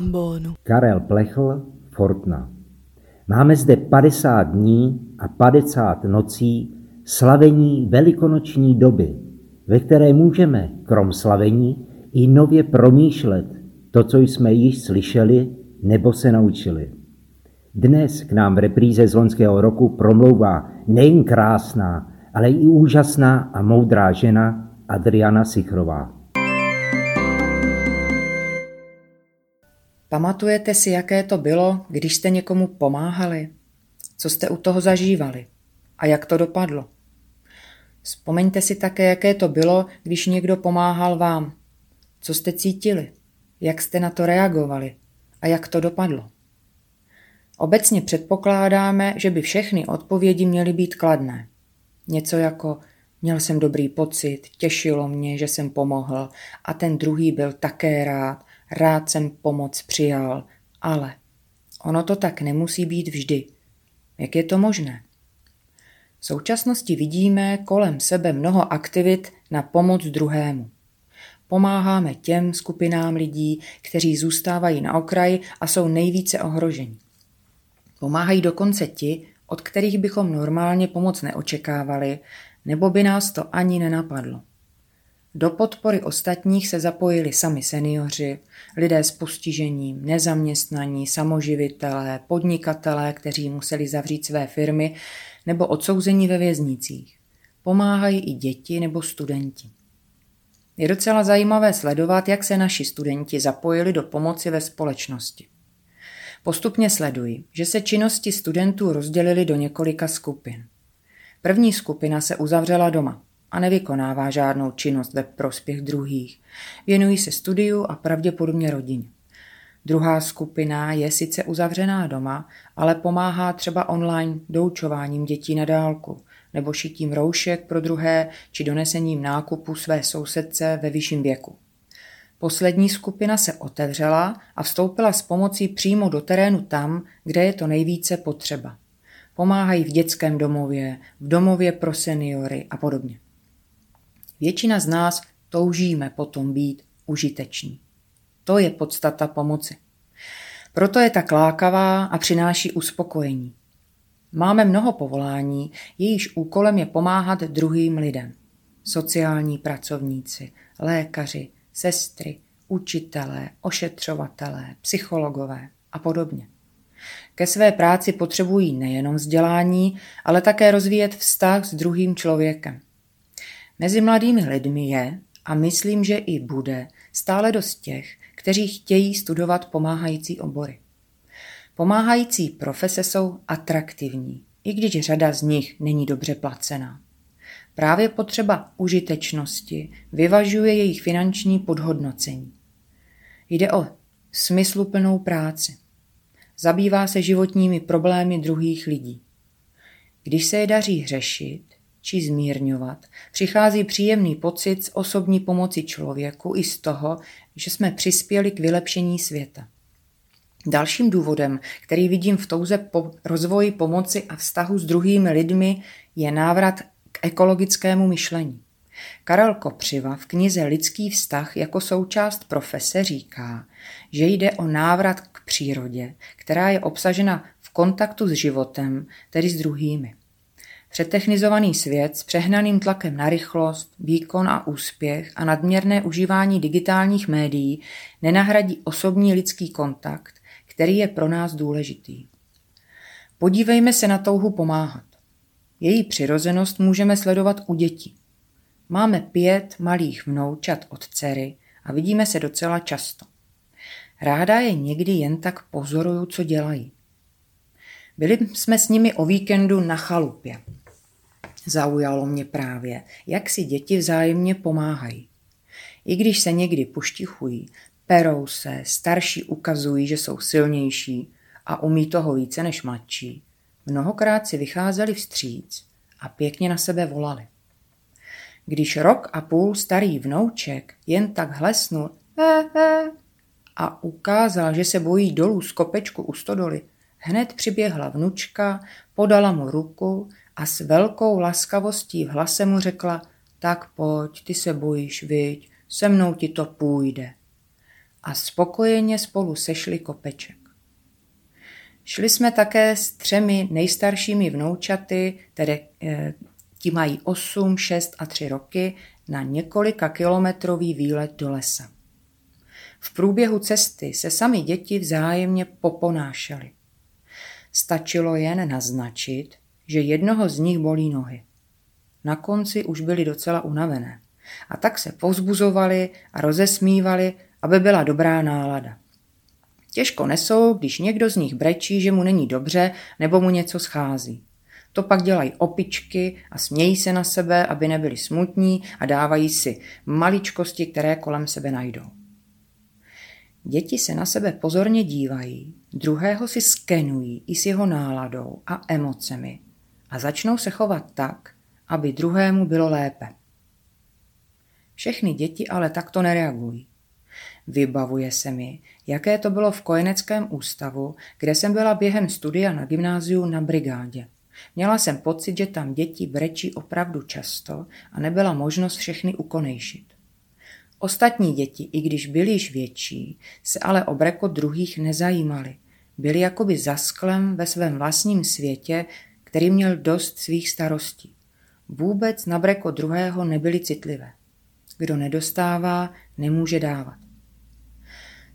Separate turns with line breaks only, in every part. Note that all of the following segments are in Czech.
plánu.
Karel Plechl, Fortna. Máme zde 50 dní a 50 nocí slavení velikonoční doby, ve které můžeme, krom slavení, i nově promýšlet to, co jsme již slyšeli nebo se naučili. Dnes k nám v repríze z loňského roku promlouvá nejen krásná, ale i úžasná a moudrá žena Adriana Sichrová.
Pamatujete si, jaké to bylo, když jste někomu pomáhali? Co jste u toho zažívali? A jak to dopadlo? Vzpomeňte si také, jaké to bylo, když někdo pomáhal vám. Co jste cítili? Jak jste na to reagovali? A jak to dopadlo? Obecně předpokládáme, že by všechny odpovědi měly být kladné. Něco jako měl jsem dobrý pocit, těšilo mě, že jsem pomohl a ten druhý byl také rád, rád jsem pomoc přijal, ale ono to tak nemusí být vždy. Jak je to možné? V současnosti vidíme kolem sebe mnoho aktivit na pomoc druhému. Pomáháme těm skupinám lidí, kteří zůstávají na okraji a jsou nejvíce ohroženi. Pomáhají dokonce ti, od kterých bychom normálně pomoc neočekávali, nebo by nás to ani nenapadlo. Do podpory ostatních se zapojili sami seniori, lidé s postižením, nezaměstnaní, samoživitelé, podnikatelé, kteří museli zavřít své firmy nebo odsouzení ve věznicích. Pomáhají i děti nebo studenti. Je docela zajímavé sledovat, jak se naši studenti zapojili do pomoci ve společnosti. Postupně sleduji, že se činnosti studentů rozdělily do několika skupin. První skupina se uzavřela doma a nevykonává žádnou činnost ve prospěch druhých. Věnují se studiu a pravděpodobně rodině. Druhá skupina je sice uzavřená doma, ale pomáhá třeba online doučováním dětí na dálku, nebo šitím roušek pro druhé, či donesením nákupu své sousedce ve vyšším věku. Poslední skupina se otevřela a vstoupila s pomocí přímo do terénu tam, kde je to nejvíce potřeba. Pomáhají v dětském domově, v domově pro seniory a podobně. Většina z nás toužíme potom být užiteční. To je podstata pomoci. Proto je tak lákavá a přináší uspokojení. Máme mnoho povolání, jejíž úkolem je pomáhat druhým lidem. Sociální pracovníci, lékaři, sestry, učitelé, ošetřovatelé, psychologové a podobně. Ke své práci potřebují nejenom vzdělání, ale také rozvíjet vztah s druhým člověkem. Mezi mladými lidmi je, a myslím, že i bude, stále dost těch, kteří chtějí studovat pomáhající obory. Pomáhající profese jsou atraktivní, i když řada z nich není dobře placená. Právě potřeba užitečnosti vyvažuje jejich finanční podhodnocení. Jde o smysluplnou práci. Zabývá se životními problémy druhých lidí. Když se je daří řešit či zmírňovat, přichází příjemný pocit z osobní pomoci člověku i z toho, že jsme přispěli k vylepšení světa. Dalším důvodem, který vidím v touze po rozvoji pomoci a vztahu s druhými lidmi, je návrat k ekologickému myšlení. Karel Kopřiva v knize Lidský vztah jako součást profese říká, že jde o návrat k přírodě, která je obsažena v kontaktu s životem, tedy s druhými. Přetechnizovaný svět s přehnaným tlakem na rychlost, výkon a úspěch a nadměrné užívání digitálních médií nenahradí osobní lidský kontakt, který je pro nás důležitý. Podívejme se na touhu pomáhat. Její přirozenost můžeme sledovat u dětí. Máme pět malých vnoučat od dcery a vidíme se docela často. Ráda je někdy jen tak pozoruju, co dělají. Byli jsme s nimi o víkendu na chalupě. Zaujalo mě právě, jak si děti vzájemně pomáhají. I když se někdy poštichují, perou se, starší ukazují, že jsou silnější a umí toho více než mladší, mnohokrát si vycházeli vstříc a pěkně na sebe volali. Když rok a půl starý vnouček jen tak hlesnul a ukázal, že se bojí dolů z kopečku u stodoly, hned přiběhla vnučka, podala mu ruku a s velkou laskavostí v hlase mu řekla, tak pojď, ty se bojíš, viď, se mnou ti to půjde. a spokojeně spolu sešli kopeček. Šli jsme také s třemi nejstaršími vnoučaty, které e, ti mají 8, 6 a 3 roky, na několika kilometrový výlet do lesa. V průběhu cesty se sami děti vzájemně poponášely. Stačilo jen naznačit, že jednoho z nich bolí nohy. Na konci už byli docela unavené. A tak se povzbuzovali a rozesmívali, aby byla dobrá nálada. Těžko nesou, když někdo z nich brečí, že mu není dobře nebo mu něco schází. To pak dělají opičky a smějí se na sebe, aby nebyli smutní a dávají si maličkosti, které kolem sebe najdou. Děti se na sebe pozorně dívají, druhého si skenují i s jeho náladou a emocemi a začnou se chovat tak, aby druhému bylo lépe. Všechny děti ale takto nereagují. Vybavuje se mi, jaké to bylo v kojeneckém ústavu, kde jsem byla během studia na gymnáziu na brigádě. Měla jsem pocit, že tam děti brečí opravdu často a nebyla možnost všechny ukonejšit. Ostatní děti, i když byly již větší, se ale o breko druhých nezajímali. Byli jakoby za sklem ve svém vlastním světě, který měl dost svých starostí. Vůbec na breko druhého nebyli citlivé. Kdo nedostává, nemůže dávat.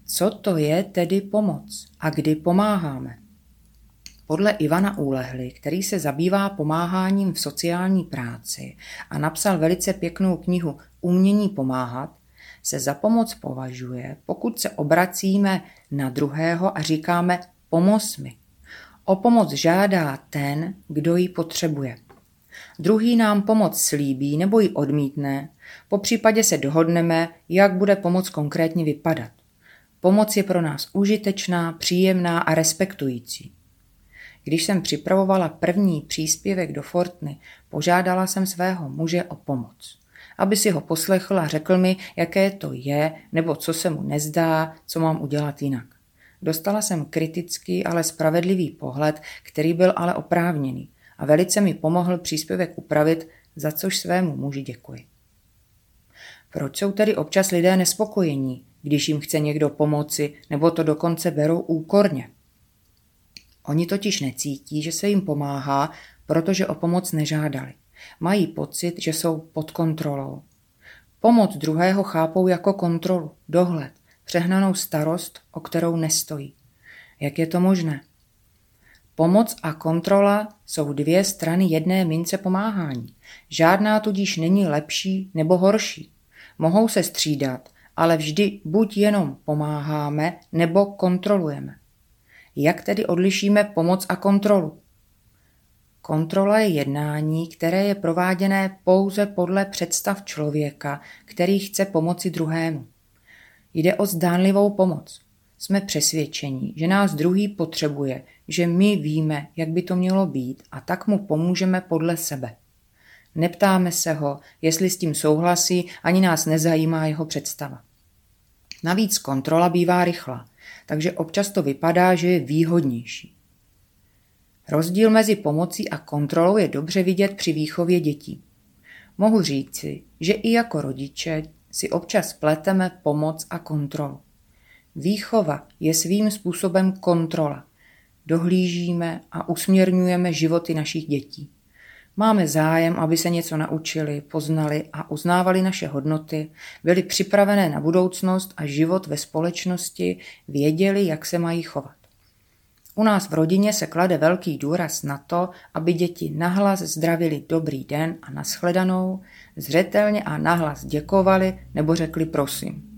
Co to je tedy pomoc a kdy pomáháme? Podle Ivana Úlehly, který se zabývá pomáháním v sociální práci a napsal velice pěknou knihu Umění pomáhat, se za pomoc považuje, pokud se obracíme na druhého a říkáme pomoz mi. O pomoc žádá ten, kdo ji potřebuje. Druhý nám pomoc slíbí nebo ji odmítne, po případě se dohodneme, jak bude pomoc konkrétně vypadat. Pomoc je pro nás užitečná, příjemná a respektující. Když jsem připravovala první příspěvek do Fortny, požádala jsem svého muže o pomoc. Aby si ho poslechl a řekl mi, jaké to je, nebo co se mu nezdá, co mám udělat jinak. Dostala jsem kritický, ale spravedlivý pohled, který byl ale oprávněný a velice mi pomohl příspěvek upravit, za což svému muži děkuji. Proč jsou tedy občas lidé nespokojení, když jim chce někdo pomoci, nebo to dokonce berou úkorně? Oni totiž necítí, že se jim pomáhá, protože o pomoc nežádali. Mají pocit, že jsou pod kontrolou. Pomoc druhého chápou jako kontrolu, dohled, přehnanou starost, o kterou nestojí. Jak je to možné? Pomoc a kontrola jsou dvě strany jedné mince pomáhání. Žádná tudíž není lepší nebo horší. Mohou se střídat, ale vždy buď jenom pomáháme, nebo kontrolujeme. Jak tedy odlišíme pomoc a kontrolu? Kontrola je jednání, které je prováděné pouze podle představ člověka, který chce pomoci druhému. Jde o zdánlivou pomoc. Jsme přesvědčení, že nás druhý potřebuje, že my víme, jak by to mělo být a tak mu pomůžeme podle sebe. Neptáme se ho, jestli s tím souhlasí, ani nás nezajímá jeho představa. Navíc kontrola bývá rychlá, takže občas to vypadá, že je výhodnější. Rozdíl mezi pomocí a kontrolou je dobře vidět při výchově dětí. Mohu říci, že i jako rodiče si občas pleteme pomoc a kontrolu. Výchova je svým způsobem kontrola. Dohlížíme a usměrňujeme životy našich dětí. Máme zájem, aby se něco naučili, poznali a uznávali naše hodnoty, byli připravené na budoucnost a život ve společnosti, věděli, jak se mají chovat. U nás v rodině se klade velký důraz na to, aby děti nahlas zdravili dobrý den a nashledanou, zřetelně a nahlas děkovali nebo řekli prosím.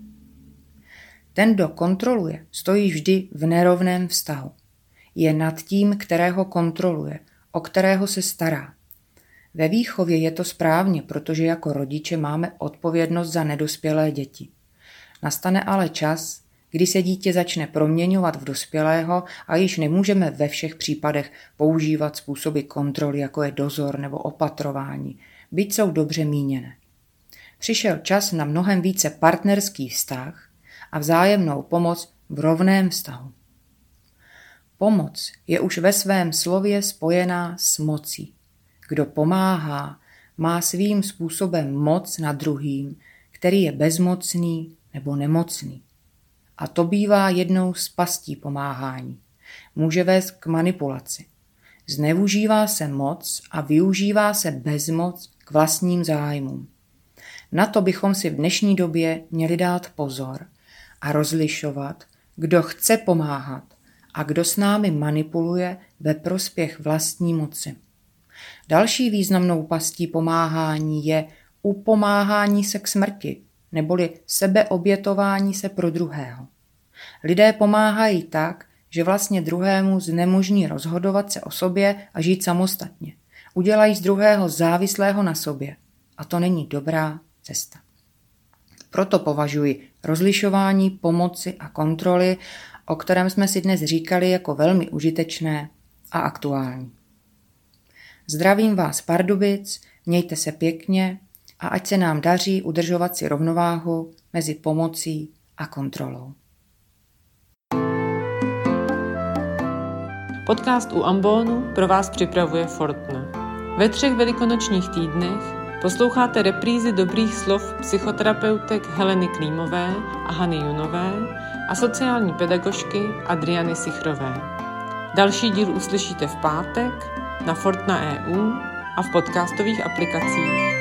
Ten, kdo kontroluje, stojí vždy v nerovném vztahu. Je nad tím, kterého kontroluje, o kterého se stará. Ve výchově je to správně, protože jako rodiče máme odpovědnost za nedospělé děti. Nastane ale čas, kdy se dítě začne proměňovat v dospělého a již nemůžeme ve všech případech používat způsoby kontroly, jako je dozor nebo opatrování, byť jsou dobře míněné. Přišel čas na mnohem více partnerský vztah a vzájemnou pomoc v rovném vztahu. Pomoc je už ve svém slově spojená s mocí. Kdo pomáhá, má svým způsobem moc nad druhým, který je bezmocný nebo nemocný. A to bývá jednou z pastí pomáhání. Může vést k manipulaci. Zneužívá se moc a využívá se bezmoc k vlastním zájmům. Na to bychom si v dnešní době měli dát pozor a rozlišovat, kdo chce pomáhat a kdo s námi manipuluje ve prospěch vlastní moci. Další významnou pastí pomáhání je upomáhání se k smrti, neboli sebeobětování se pro druhého. Lidé pomáhají tak, že vlastně druhému znemožní rozhodovat se o sobě a žít samostatně. Udělají z druhého závislého na sobě. A to není dobrá cesta. Proto považuji rozlišování pomoci a kontroly, o kterém jsme si dnes říkali, jako velmi užitečné a aktuální. Zdravím vás Pardubic, mějte se pěkně a ať se nám daří udržovat si rovnováhu mezi pomocí a kontrolou.
Podcast u Ambonu pro vás připravuje Fortna. Ve třech velikonočních týdnech posloucháte reprízy dobrých slov psychoterapeutek Heleny Klímové a Hany Junové a sociální pedagožky Adriany Sichrové. Další díl uslyšíte v pátek na Fortna EU a v podcastových aplikacích.